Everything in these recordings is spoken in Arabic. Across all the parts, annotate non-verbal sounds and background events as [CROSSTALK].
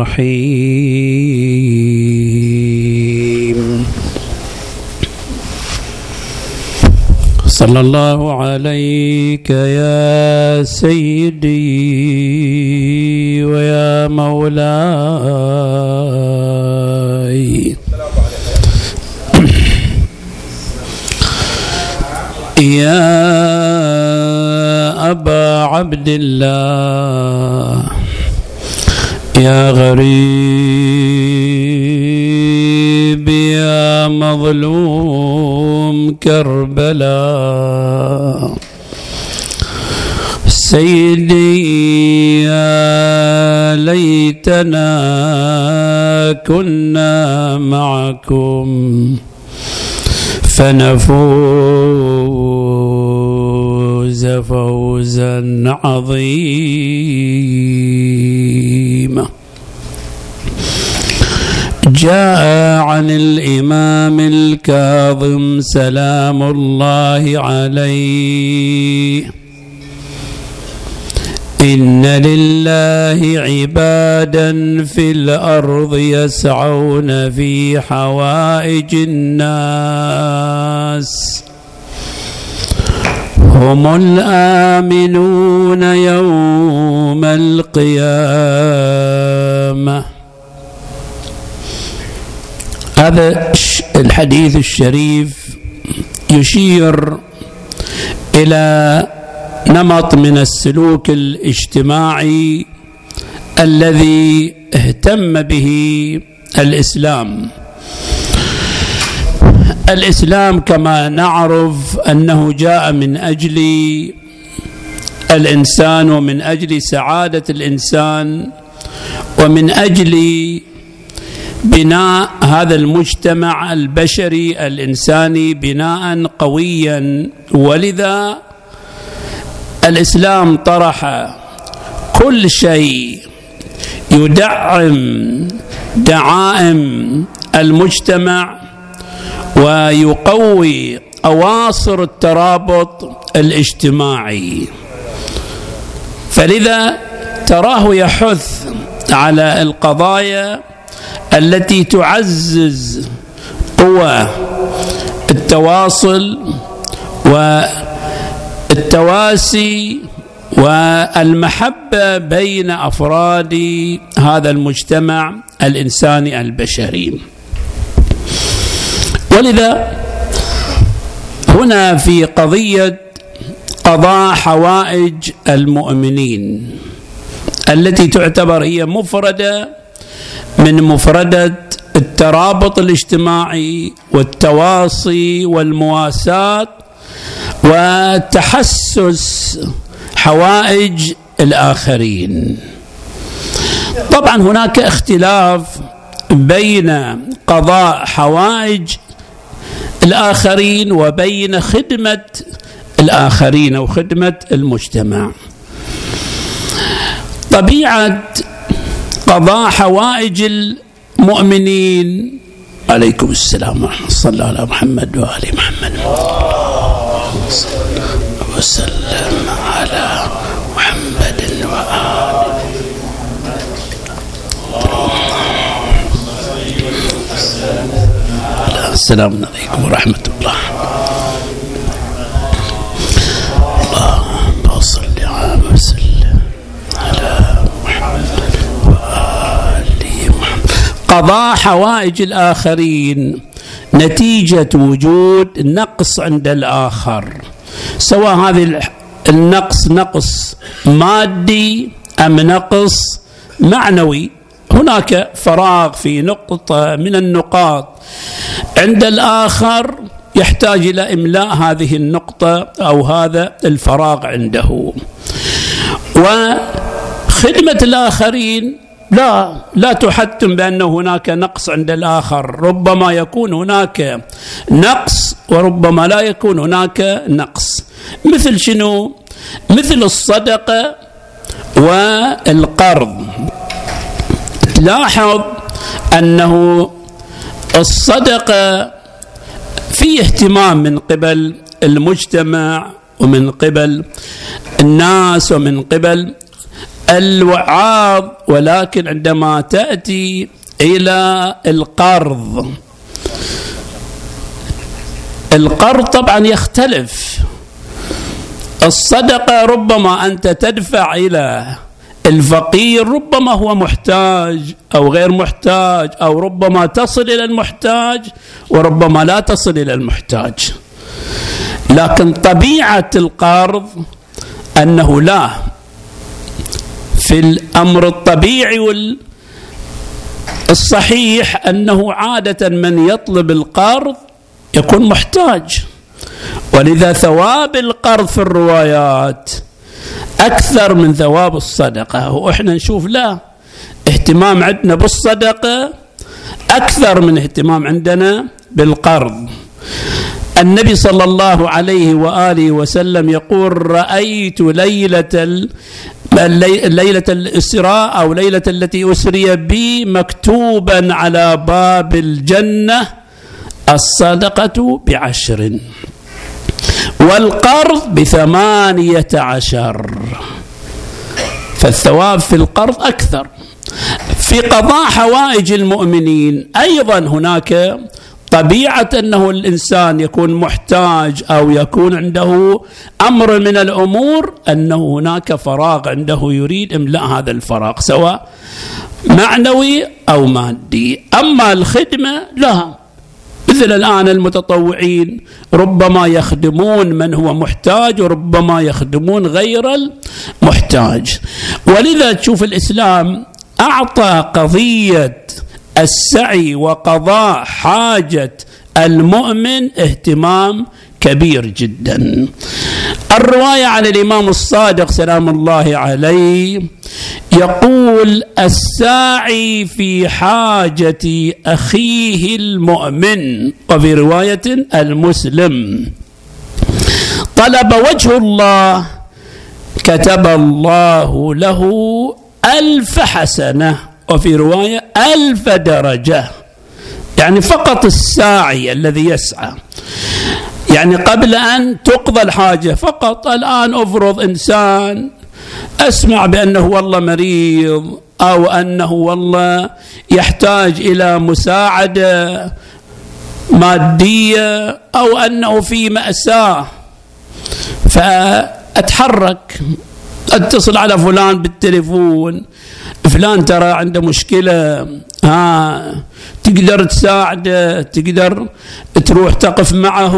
الرحيم. صلى الله عليك يا سيدي ويا مولاي. يا أبا عبد الله. يا غريب يا مظلوم كربلاء سيدي يا ليتنا كنا معكم فنفوز فوزا عظيما. جاء عن الإمام الكاظم سلام الله عليه. إن لله عبادا في الأرض يسعون في حوائج الناس. هم الآمنون يوم القيامة. هذا الحديث الشريف يشير إلى نمط من السلوك الاجتماعي الذي اهتم به الإسلام. الإسلام كما نعرف أنه جاء من أجل الإنسان ومن أجل سعادة الإنسان ومن أجل بناء هذا المجتمع البشري الإنساني بناء قويا. ولذا الإسلام طرح كل شيء يدعم دعائم المجتمع ويقوي أواصر الترابط الاجتماعي. فلذا تراه يحث على القضايا التي تعزز قوى التواصل و التواسي والمحبة بين أفراد هذا المجتمع الإنساني البشري. ولذا هنا في قضية قضاء حوائج المؤمنين التي تعتبر هي مفردة من مفردة الترابط الاجتماعي والتواصي والمواساة وتحسس حوائج الآخرين. طبعا هناك اختلاف بين قضاء حوائج الآخرين وبين خدمة الآخرين أو خدمة المجتمع. طبيعة قضاء حوائج المؤمنين. عليكم السلام ورحمة الله. على محمد وآل محمد. وسلم على محمد وآله السلام عليكم ورحمة الله. قضاء حوائج الآخرين نتيجة وجود نقص عند الآخر. سواء هذا النقص نقص مادي أم نقص معنوي هناك فراغ في نقطة من النقاط. عند الآخر يحتاج إلى إملاء هذه النقطة أو هذا الفراغ عنده. وخدمة الآخرين لا لا تحتم بأن هناك نقص عند الآخر. ربما يكون هناك نقص وربما لا يكون هناك نقص. مثل شنو؟ مثل الصدقة والقرض. تلاحظ أنه الصدقة في اهتمام من قبل المجتمع ومن قبل الناس ومن قبل الوعاظ ولكن عندما تأتي إلى القرض القرض طبعا يختلف. الصدقة ربما أنت تدفع إلى الفقير ربما هو محتاج أو غير محتاج أو ربما تصل إلى المحتاج وربما لا تصل إلى المحتاج. لكن طبيعة القرض أنه لا في الأمر الطبيعي والصحيح أنه عادة من يطلب القرض يكون محتاج. ولذا ثواب القرض في الروايات أكثر من ثواب الصدقة. وإحنا نشوف لا اهتمام عندنا بالصدقة أكثر من اهتمام عندنا بالقرض. النبي صلى الله عليه وآله وسلم يقول رأيت ليلة ليلة الإسراء أو ليلة التي أسري بي مكتوبا على باب الجنة الصدقة بعشر والقرض بثمانية عشر. فالثواب في القرض أكثر. في قضاء حوائج المؤمنين أيضا هناك طبيعة أنه الإنسان يكون محتاج أو يكون عنده أمر من الأمور أنه هناك فراغ عنده يريد إملاء هذا الفراغ سواء معنوي أو مادي. أما الخدمة لها مثل الآن المتطوعين ربما يخدمون من هو محتاج وربما يخدمون غير المحتاج. ولذا تشوف الإسلام أعطى قضية السعي وقضاء حاجة المؤمن اهتمام كبير جدا. الرواية عن الإمام الصادق سلام الله عليه يقول الساعي في حاجة أخيه المؤمن وفي رواية المسلم. طلب وجه الله كتب الله له ألف حسنة. وفي رواية ألف درجة. يعني فقط الساعي الذي يسعى. يعني قبل أن تقضى الحاجة فقط الآن أفرض إنسان أسمع بأنه والله مريض أو أنه والله يحتاج إلى مساعدة مادية أو أنه في مأساة فأتحرك أتصل على فلان بالتليفون فلان ترى عنده مشكلة ها تقدر تساعده تقدر تروح تقف معه.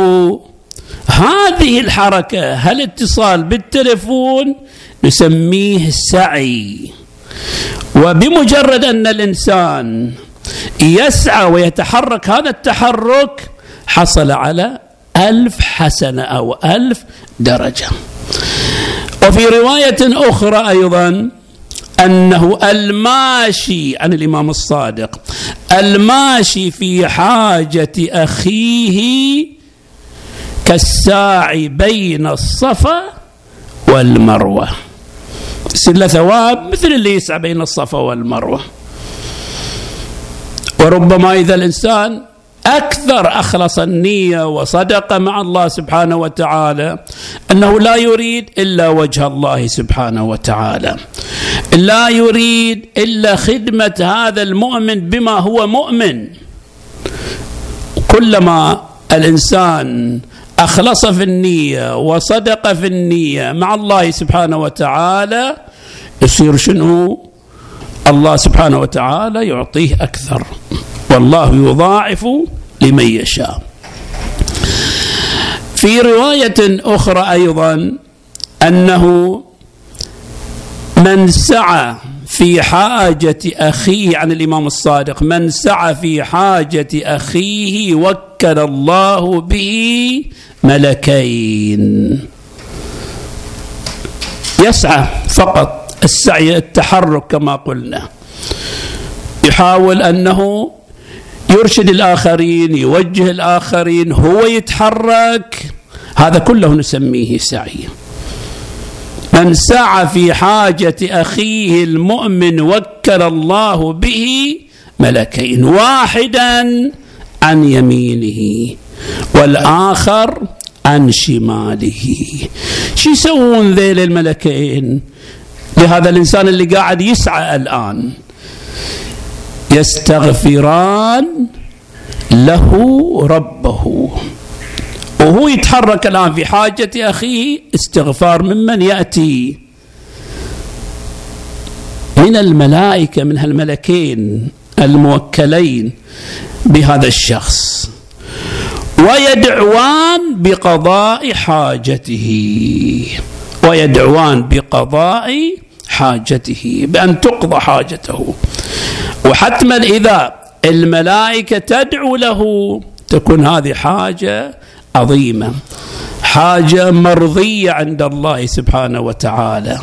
هذه الحركة هالاتصال بالتليفون نسميه سعي. وبمجرد أن الإنسان يسعى ويتحرك هذا التحرك حصل على ألف حسنة أو ألف درجة. وفي رواية أخرى أيضا أنه الماشي عن الإمام الصادق. الماشي في حاجة أخيه كالساعي بين الصفا والمروة. يصير له ثواب مثل اللي يسعى بين الصفا والمروة. وربما إذا الإنسان أكثر أخلص النية وصدق مع الله سبحانه وتعالى أنه لا يريد إلا وجه الله سبحانه وتعالى. لا يريد إلا خدمة هذا المؤمن بما هو مؤمن. كلما الإنسان أخلص في النية وصدق في النية مع الله سبحانه وتعالى يصير شنو؟ الله سبحانه وتعالى يعطيه أكثر. والله يضاعف لمن يشاء. في رواية أخرى أيضا أنه من سعى في حاجة أخيه عن الإمام الصادق من سعى في حاجة أخيه وكل الله به ملكين. يسعى فقط السعي التحرك كما قلنا. يحاول أنه يرشد الآخرين يوجه الآخرين هو يتحرك. هذا كله نسميه سعي. من سعى في حاجة أخيه المؤمن وكل الله به ملكين. واحدا عن يمينه والآخر عن شماله. شو يسوون ذيل الملكين؟ بهذا الإنسان اللي قاعد يسعى الآن. يستغفران له ربه. وهو يتحرك الآن في حاجة أخيه استغفار ممن يأتي. من الملائكة من هالملكين الموكلين بهذا الشخص. ويدعوان بقضاء حاجته. ويدعوان بقضاء حاجته بأن تقضى حاجته. وحتما إذا الملائكة تدعو له تكون هذه حاجة عظيمة. حاجة مرضية عند الله سبحانه وتعالى.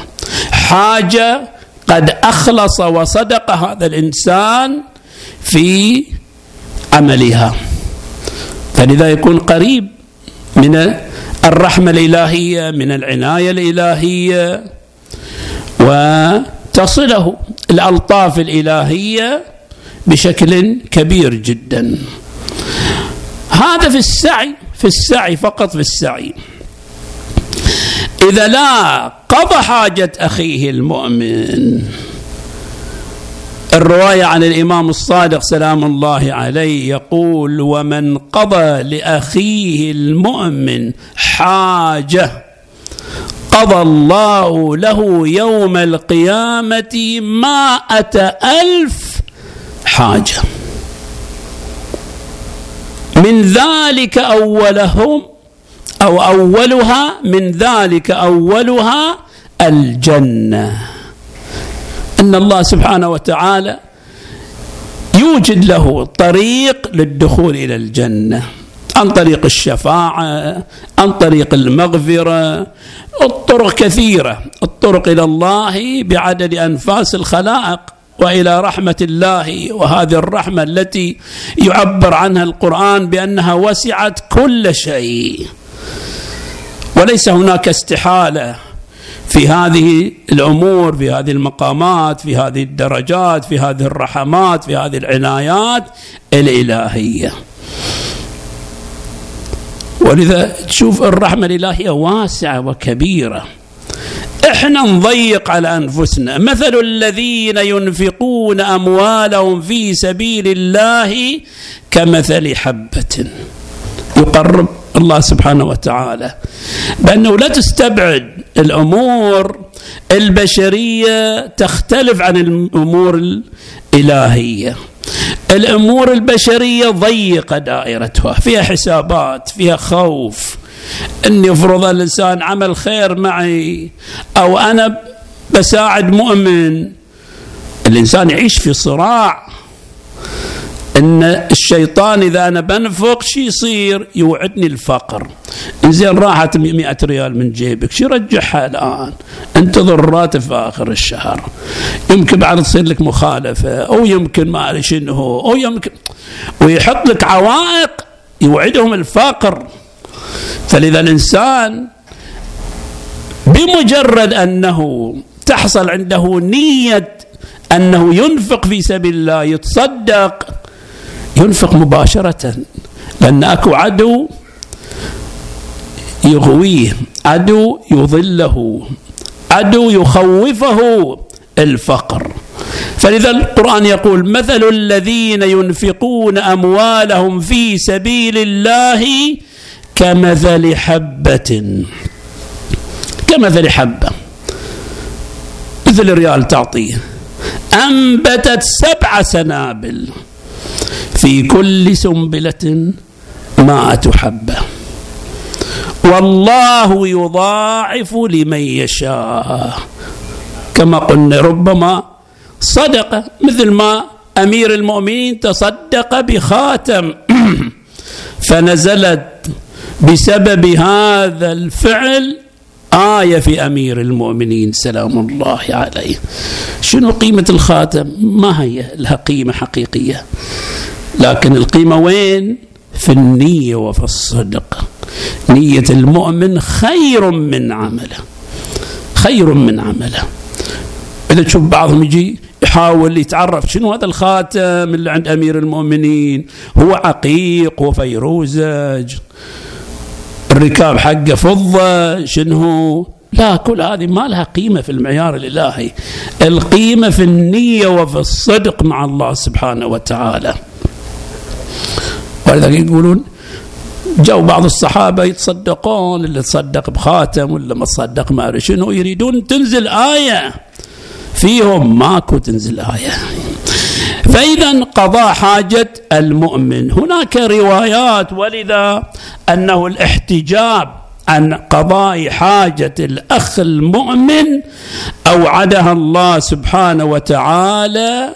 حاجة قد أخلص وصدق هذا الإنسان في عملها. فلذا يكون قريب من الرحمة الإلهية من العناية الإلهية وتصله الألطاف الإلهية بشكل كبير جدا. هذا في السعي في السعي فقط في السعي. إذا لا قضى حاجة أخيه المؤمن. الرواية عن الإمام الصادق سلام الله عليه يقول ومن قضى لأخيه المؤمن حاجة قضى الله له يوم القيامة مائة ألف حاجة. من ذلك أولهم أو أولها من ذلك أولها الجنة. أن الله سبحانه وتعالى يوجد له طريق للدخول إلى الجنة. عن طريق الشفاعة عن طريق المغفرة الطرق كثيرة. الطرق إلى الله بعدد أنفاس الخلائق. وإلى رحمة الله وهذه الرحمة التي يعبر عنها القرآن بأنها وسعت كل شيء. وليس هناك استحالة في هذه الأمور في هذه المقامات في هذه الدرجات في هذه الرحمات في هذه العنايات الإلهية. ولذا تشوف الرحمة الإلهية واسعة وكبيرة. إحنا نضيق على أنفسنا. مثل الذين ينفقون أموالهم في سبيل الله كمثل حبة. يقرب الله سبحانه وتعالى. بأنه لا تستبعد الأمور البشرية تختلف عن الأمور الإلهية. الأمور البشرية ضيقة دائرتها. فيها حسابات فيها خوف. ان يفرض الإنسان عمل خير معي أو أنا بساعد مؤمن الإنسان يعيش في صراع إن الشيطان إذا أنا بنفق شو يصير؟ يوعدني الفقر. زين راحت 100 ريال من جيبك، شو رجعها الآن؟ انتظر الراتب في آخر الشهر. يمكن بعد تصير لك مخالفة أو يمكن ما أدري شنو أو يمكن ويحط لك عوائق يوعدهم الفقر. فلذا الإنسان بمجرد أنه تحصل عنده نية أنه ينفق في سبيل الله يتصدق ينفق مباشرة لأن أكو عدو يغويه عدو يضله عدو يخوفه الفقر. فلذا القرآن يقول مثل الذين ينفقون أموالهم في سبيل الله كمثل حبة. كمثل حبة. مثل الريال تعطيه أنبتت سبع سنابل. في كل سنبلة مائة حبة. والله يضاعف لمن يشاء. كما قلنا ربما صدق. مثل ما أمير المؤمنين تصدق بخاتم. [CLEARS THROAT] فنزلت بسبب هذا الفعل آية في أمير المؤمنين سلام الله عليه. شنو قيمة الخاتم؟ ما هي لها قيمة حقيقية. لكن القيمة وين؟ في النية وفي الصدق. نية المؤمن خير من عمله. خير من عمله. إذا تشوف بعضهم يجي يحاول يتعرف شنو هذا الخاتم اللي عند أمير المؤمنين؟ هو عقيق وفيروزج. الركاب حقه فضة شنو لا كل هذه ما لها قيمة في المعيار الإلهي. القيمة في النية وفي الصدق مع الله سبحانه وتعالى. ولذلك يقولون جو بعض الصحابة يتصدقون اللي تصدق بخاتم واللي ما تصدق ما شنو يريدون تنزل آية. فيهم ماكو تنزل آية. فإذا قضاء حاجة المؤمن. هناك روايات ولذا أنه الاحتجاب عن قضاء حاجة الأخ المؤمن أوعدها الله سبحانه وتعالى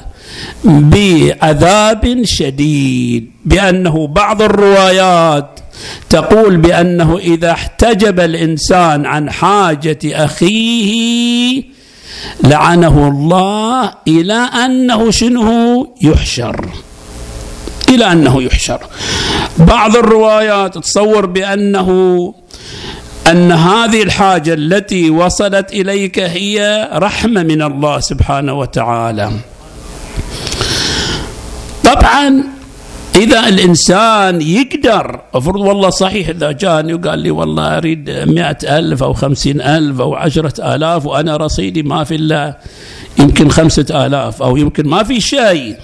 بعذاب شديد. بأنه بعض الروايات تقول بأنه إذا احتجب الإنسان عن حاجة أخيه لعنه الله إلى أنه شنو يحشر؟ إلى أنه يحشر. بعض الروايات تصور بأنه أن هذه الحاجة التي وصلت إليك هي رحمة من الله سبحانه وتعالى. طبعا إذا الإنسان يقدر أفرض والله صحيح إذا جاني وقال لي والله أريد مئة ألف أو خمسين ألف أو عشرة آلاف وأنا رصيدي ما في إلا يمكن خمسة آلاف أو يمكن ما في شيء.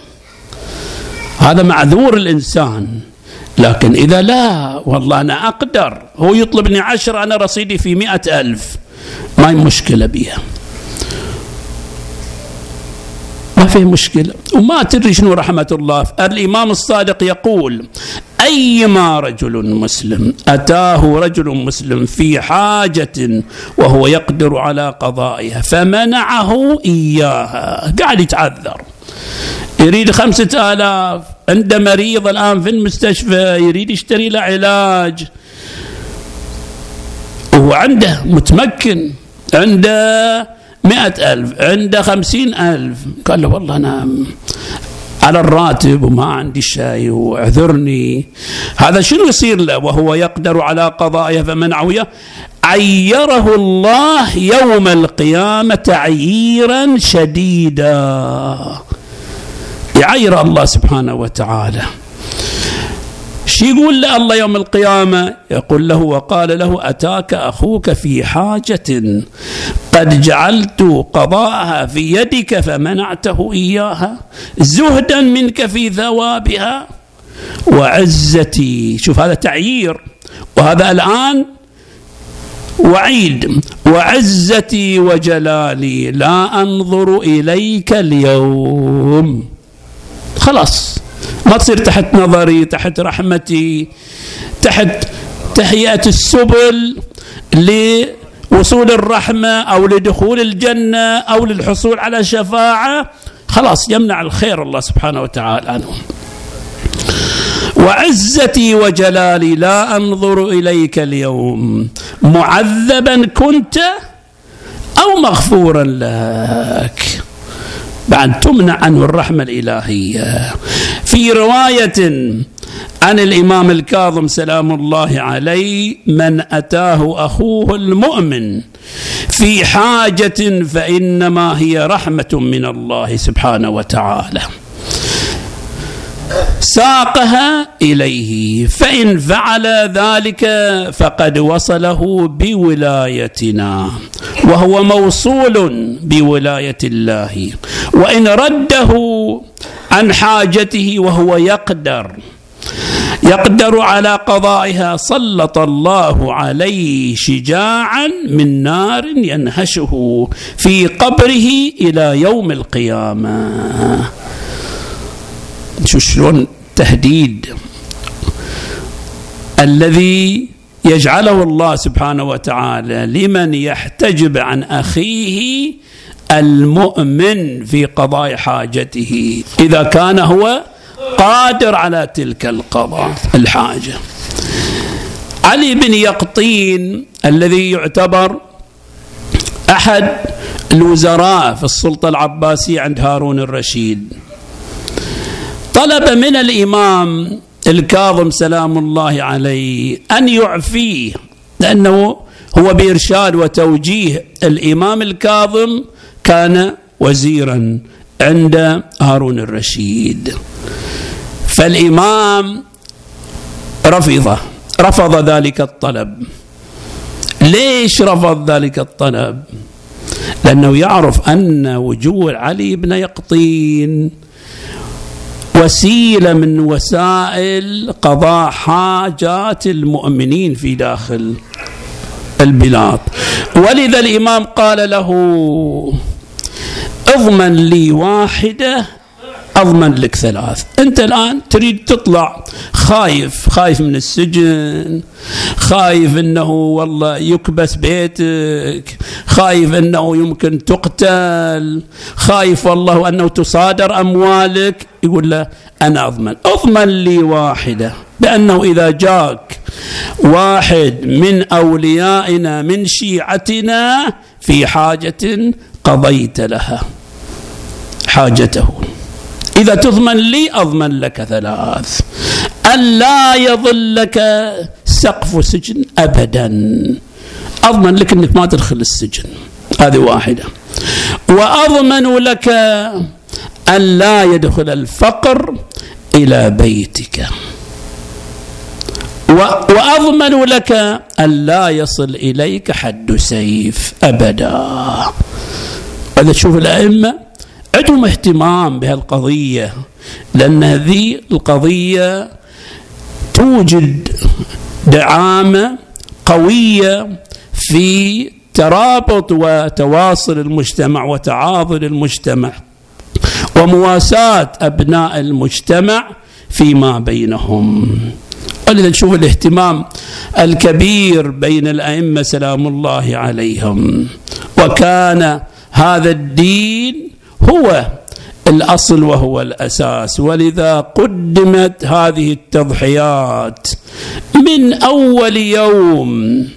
هذا معذور الإنسان. لكن إذا لا والله أنا أقدر. هو يطلبني عشرة أنا رصيدي في مئة ألف. ما مشكلة بها ما في مشكلة. وما تدري شنو رحمة الله. الإمام الصادق يقول أيما رجل مسلم أتاه رجل مسلم في حاجة وهو يقدر على قضائها فمنعه إياها. قاعد يتعذر. يريد خمسة آلاف. عنده مريض الآن في المستشفى يريد يشتري له علاج. وهو عنده متمكن عنده مئة ألف عنده خمسين ألف. قال له والله أنا على الراتب وما عندي شيء واعذرني. هذا شنو يصير له؟ وهو يقدر على قضائه فمنعه عيره الله يوم القيامة تعييرا شديدا. يعير الله سبحانه وتعالى. شو يقول له الله يوم القيامة؟ يقول له وقال له أتاك أخوك في حاجة؟ قد جعلت قضاءها في يدك فمنعته إياها زهدا منك في ثوابها. وعزتي شوف هذا تعيير وهذا الآن وعيد. وعزتي وجلالي لا أنظر إليك اليوم. خلاص. ما تصير تحت نظري تحت رحمتي تحت تهيئة السبل لوصول الرحمة أو لدخول الجنة أو للحصول على شفاعة. خلاص يمنع الخير الله سبحانه وتعالى عنهم. وعزتي وجلالي لا أنظر إليك اليوم معذبا كنت أو مغفورا لك. بعد تمنع عنه الرحمة الإلهية. في رواية عن الإمام الكاظم سلام الله عليه من أتاه أخوه المؤمن في حاجة فإنما هي رحمة من الله سبحانه وتعالى. ساقها إليه فإن فعل ذلك فقد وصله بولايتنا وهو موصول بولاية الله. وإن رده عن حاجته وهو يقدر يقدر على قضائها سلط الله عليه شجاعا من نار ينهشه في قبره إلى يوم القيامة. شو شلون تهديد الذي يجعله الله سبحانه وتعالى لمن يحتجب عن أخيه المؤمن في قضاء حاجته إذا كان هو قادر على تلك القضاء الحاجة. علي بن يقطين الذي يعتبر أحد الوزراء في السلطة العباسية عند هارون الرشيد. طلب من الإمام الكاظم سلام الله عليه أن يعفيه لأنه هو بإرشاد وتوجيه الإمام الكاظم كان وزيرا عند هارون الرشيد. فالإمام رفض رفض ذلك الطلب. ليش رفض ذلك الطلب؟ لأنه يعرف أن وجود علي بن يقطين وسيلة من وسائل قضاء حاجات المؤمنين في داخل البلاد. ولذا الإمام قال له اضمن لي واحدة أضمن لك ثلاث. أنت الآن تريد تطلع خايف خايف من السجن خايف إنه والله يكبس بيتك خايف إنه يمكن تقتل خايف والله أنه تصادر أموالك. يقول له أنا أضمن. أضمن لي واحدة بأنه إذا جاك واحد من أوليائنا من شيعتنا في حاجة قضيت لها حاجته. إذا تضمن لي أضمن لك ثلاث. أن لا يظلك سقف سجن أبدا. أضمن لك أنك ما تدخل السجن. هذه واحدة. وأضمن لك أن لا يدخل الفقر إلى بيتك. وأضمن لك أن لا يصل إليك حد سيف أبدا. هذا تشوف الأئمة عندهم اهتمام بهالقضية لأن هذه القضية توجد دعامة قوية في ترابط وتواصل المجتمع وتعاضد المجتمع ومواساة أبناء المجتمع فيما بينهم. ولذا نشوف الاهتمام الكبير بين الأئمة سلام الله عليهم. وكان هذا الدين هو الأصل وهو الأساس. ولذا قدمت هذه التضحيات من أول يوم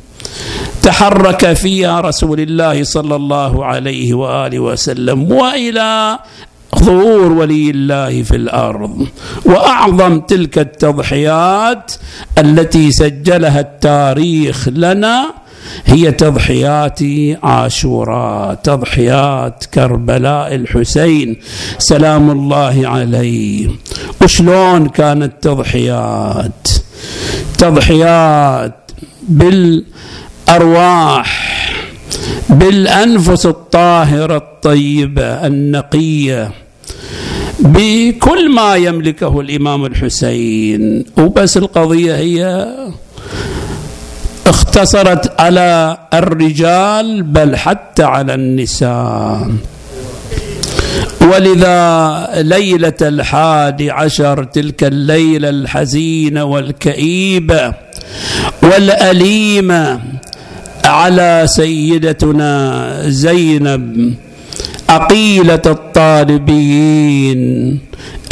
تحرك فيها رسول الله صلى الله عليه وآله وسلم وإلى ظهور ولي الله في الأرض. وأعظم تلك التضحيات التي سجلها التاريخ لنا هي تضحيات عاشوراء تضحيات كربلاء الحسين سلام الله عليه. وشلون كانت تضحيات؟ تضحيات بالأرواح بالأنفس الطاهرة الطيبة النقية بكل ما يملكه الإمام الحسين. وبس القضية هي اختصرت على الرجال بل حتى على النساء. ولذا ليلة الحادي عشر تلك الليلة الحزينة والكئيبة والأليمة على سيدتنا زينب. عقيلة الطالبين.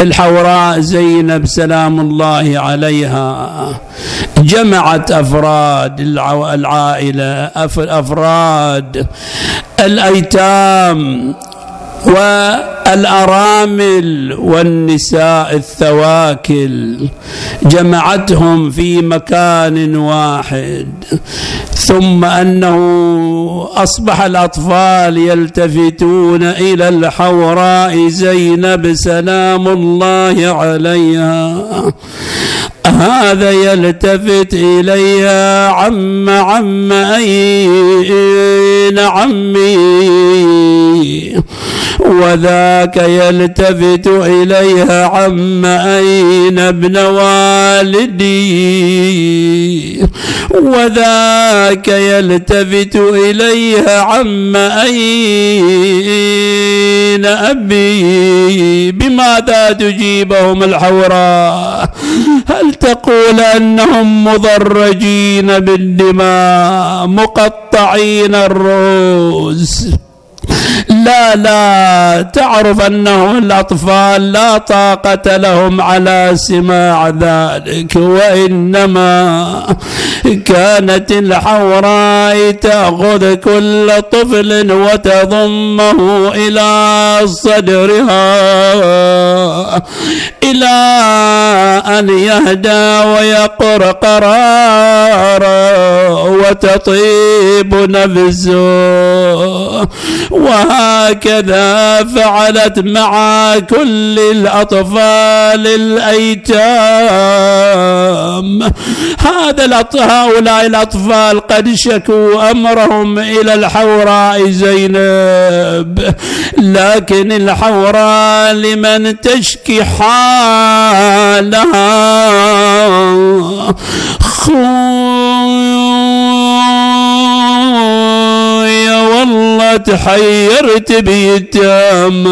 الحوراء زينب سلام الله عليها. جمعت أفراد العائلة أفراد الأيتام. والارامل والنساء الثواكل جمعتهم في مكان واحد. ثم أنه أصبح الأطفال يلتفتون إلى الحوراء زينب سلام الله عليها. هذا يلتفت إليها عم عم أين عمي. وذاك يلتفت إليها عم أين ابن والدي. وذاك يلتفت إليها عم أين أبي. بماذا تجيبهم الحوراء هل تقول أنهم مضرجين بالدماء مقطعين الرؤوس لا لا تعرف انهم الأطفال لا طاقة لهم على سماع ذلك وإنما كانت الحوراء تأخذ كل طفل وتضمه إلى صدرها إلى أن يهدى ويقر قرارا وتطيب نفسه. وهكذا فعلت مع كل الأطفال الأيتام. هذا هؤلاء الأطفال قد شكوا أمرهم إلى الحوراء زينب. لكن الحوراء لمن تشكي حالها؟ خويا والله تحيرت بيتامك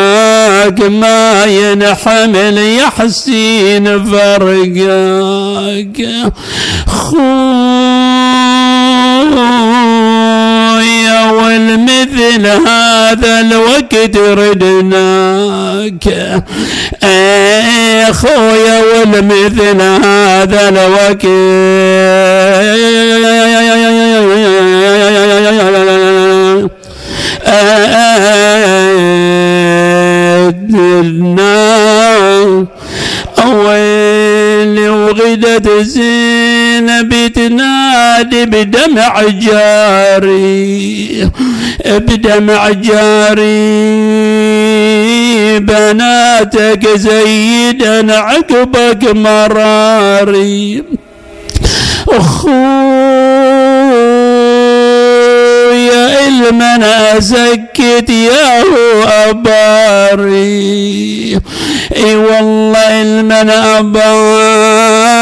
بيتامك ما ينحمل يحسين فرقك خويا والمثل هذا الوقت ردناك اي خويا والمثل هذا الوقت أولي وغدت زينب تنادي بدمع جاري بدمع جاري. بناتك زيدا عقبك مراري. أخويا المن أزكت يا هو أباري. إي والله المن أباري.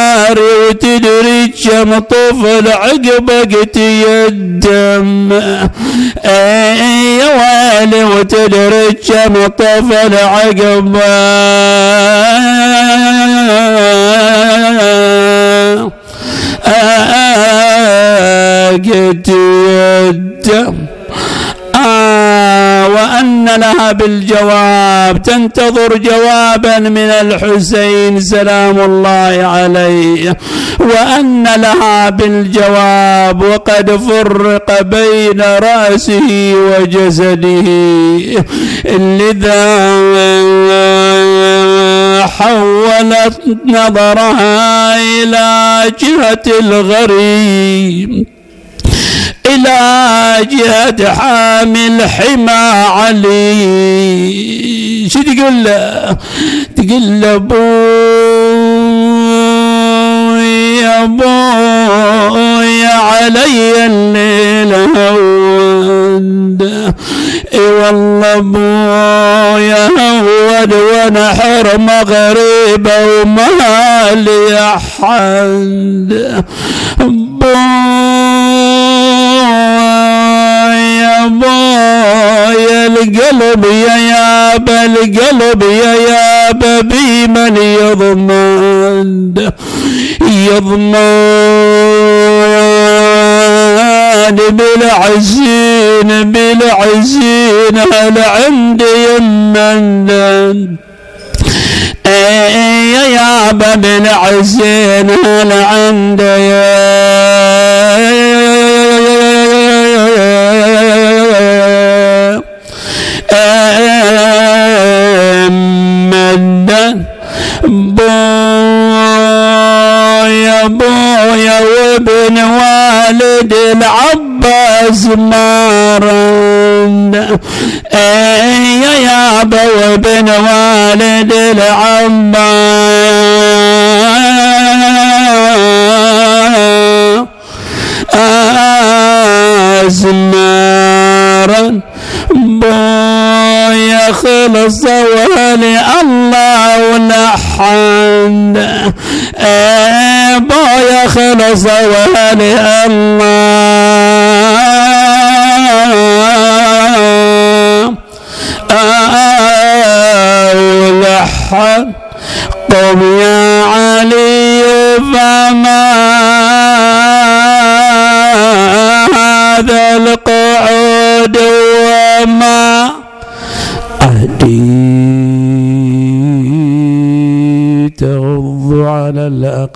وتدري كم طفل عقبك تيدم إي يا ويلي وتدري كم طفل عقبك قد يدم. وأن لها بالجواب تنتظر جوابا من الحسين سلام الله عليه. وأن لها بالجواب وقد فرق بين رأسه وجسده. لذا حولت نظرها إلى جهة الغريب. إلى جهة حامل حمى علي. شو تقول له؟ تقول له يا بوي علي الليل هود. إي والله بويا هود وأنا حرم غريبة وما لي أحد. القلب يا يابا القلب يا يابا بمن يضمن يضمن بالعزين بالعزين هل عندي يمن يا يابا بالعزين هل عندي مدن بويا بويا وابن والد العباس مارن يا يابا وابن والد العباس مارن بويا خلص ولي الله ولحن بويا خلص ولي الله. ولحن قم يا علي فما هذا القعود وما تغض على الأقل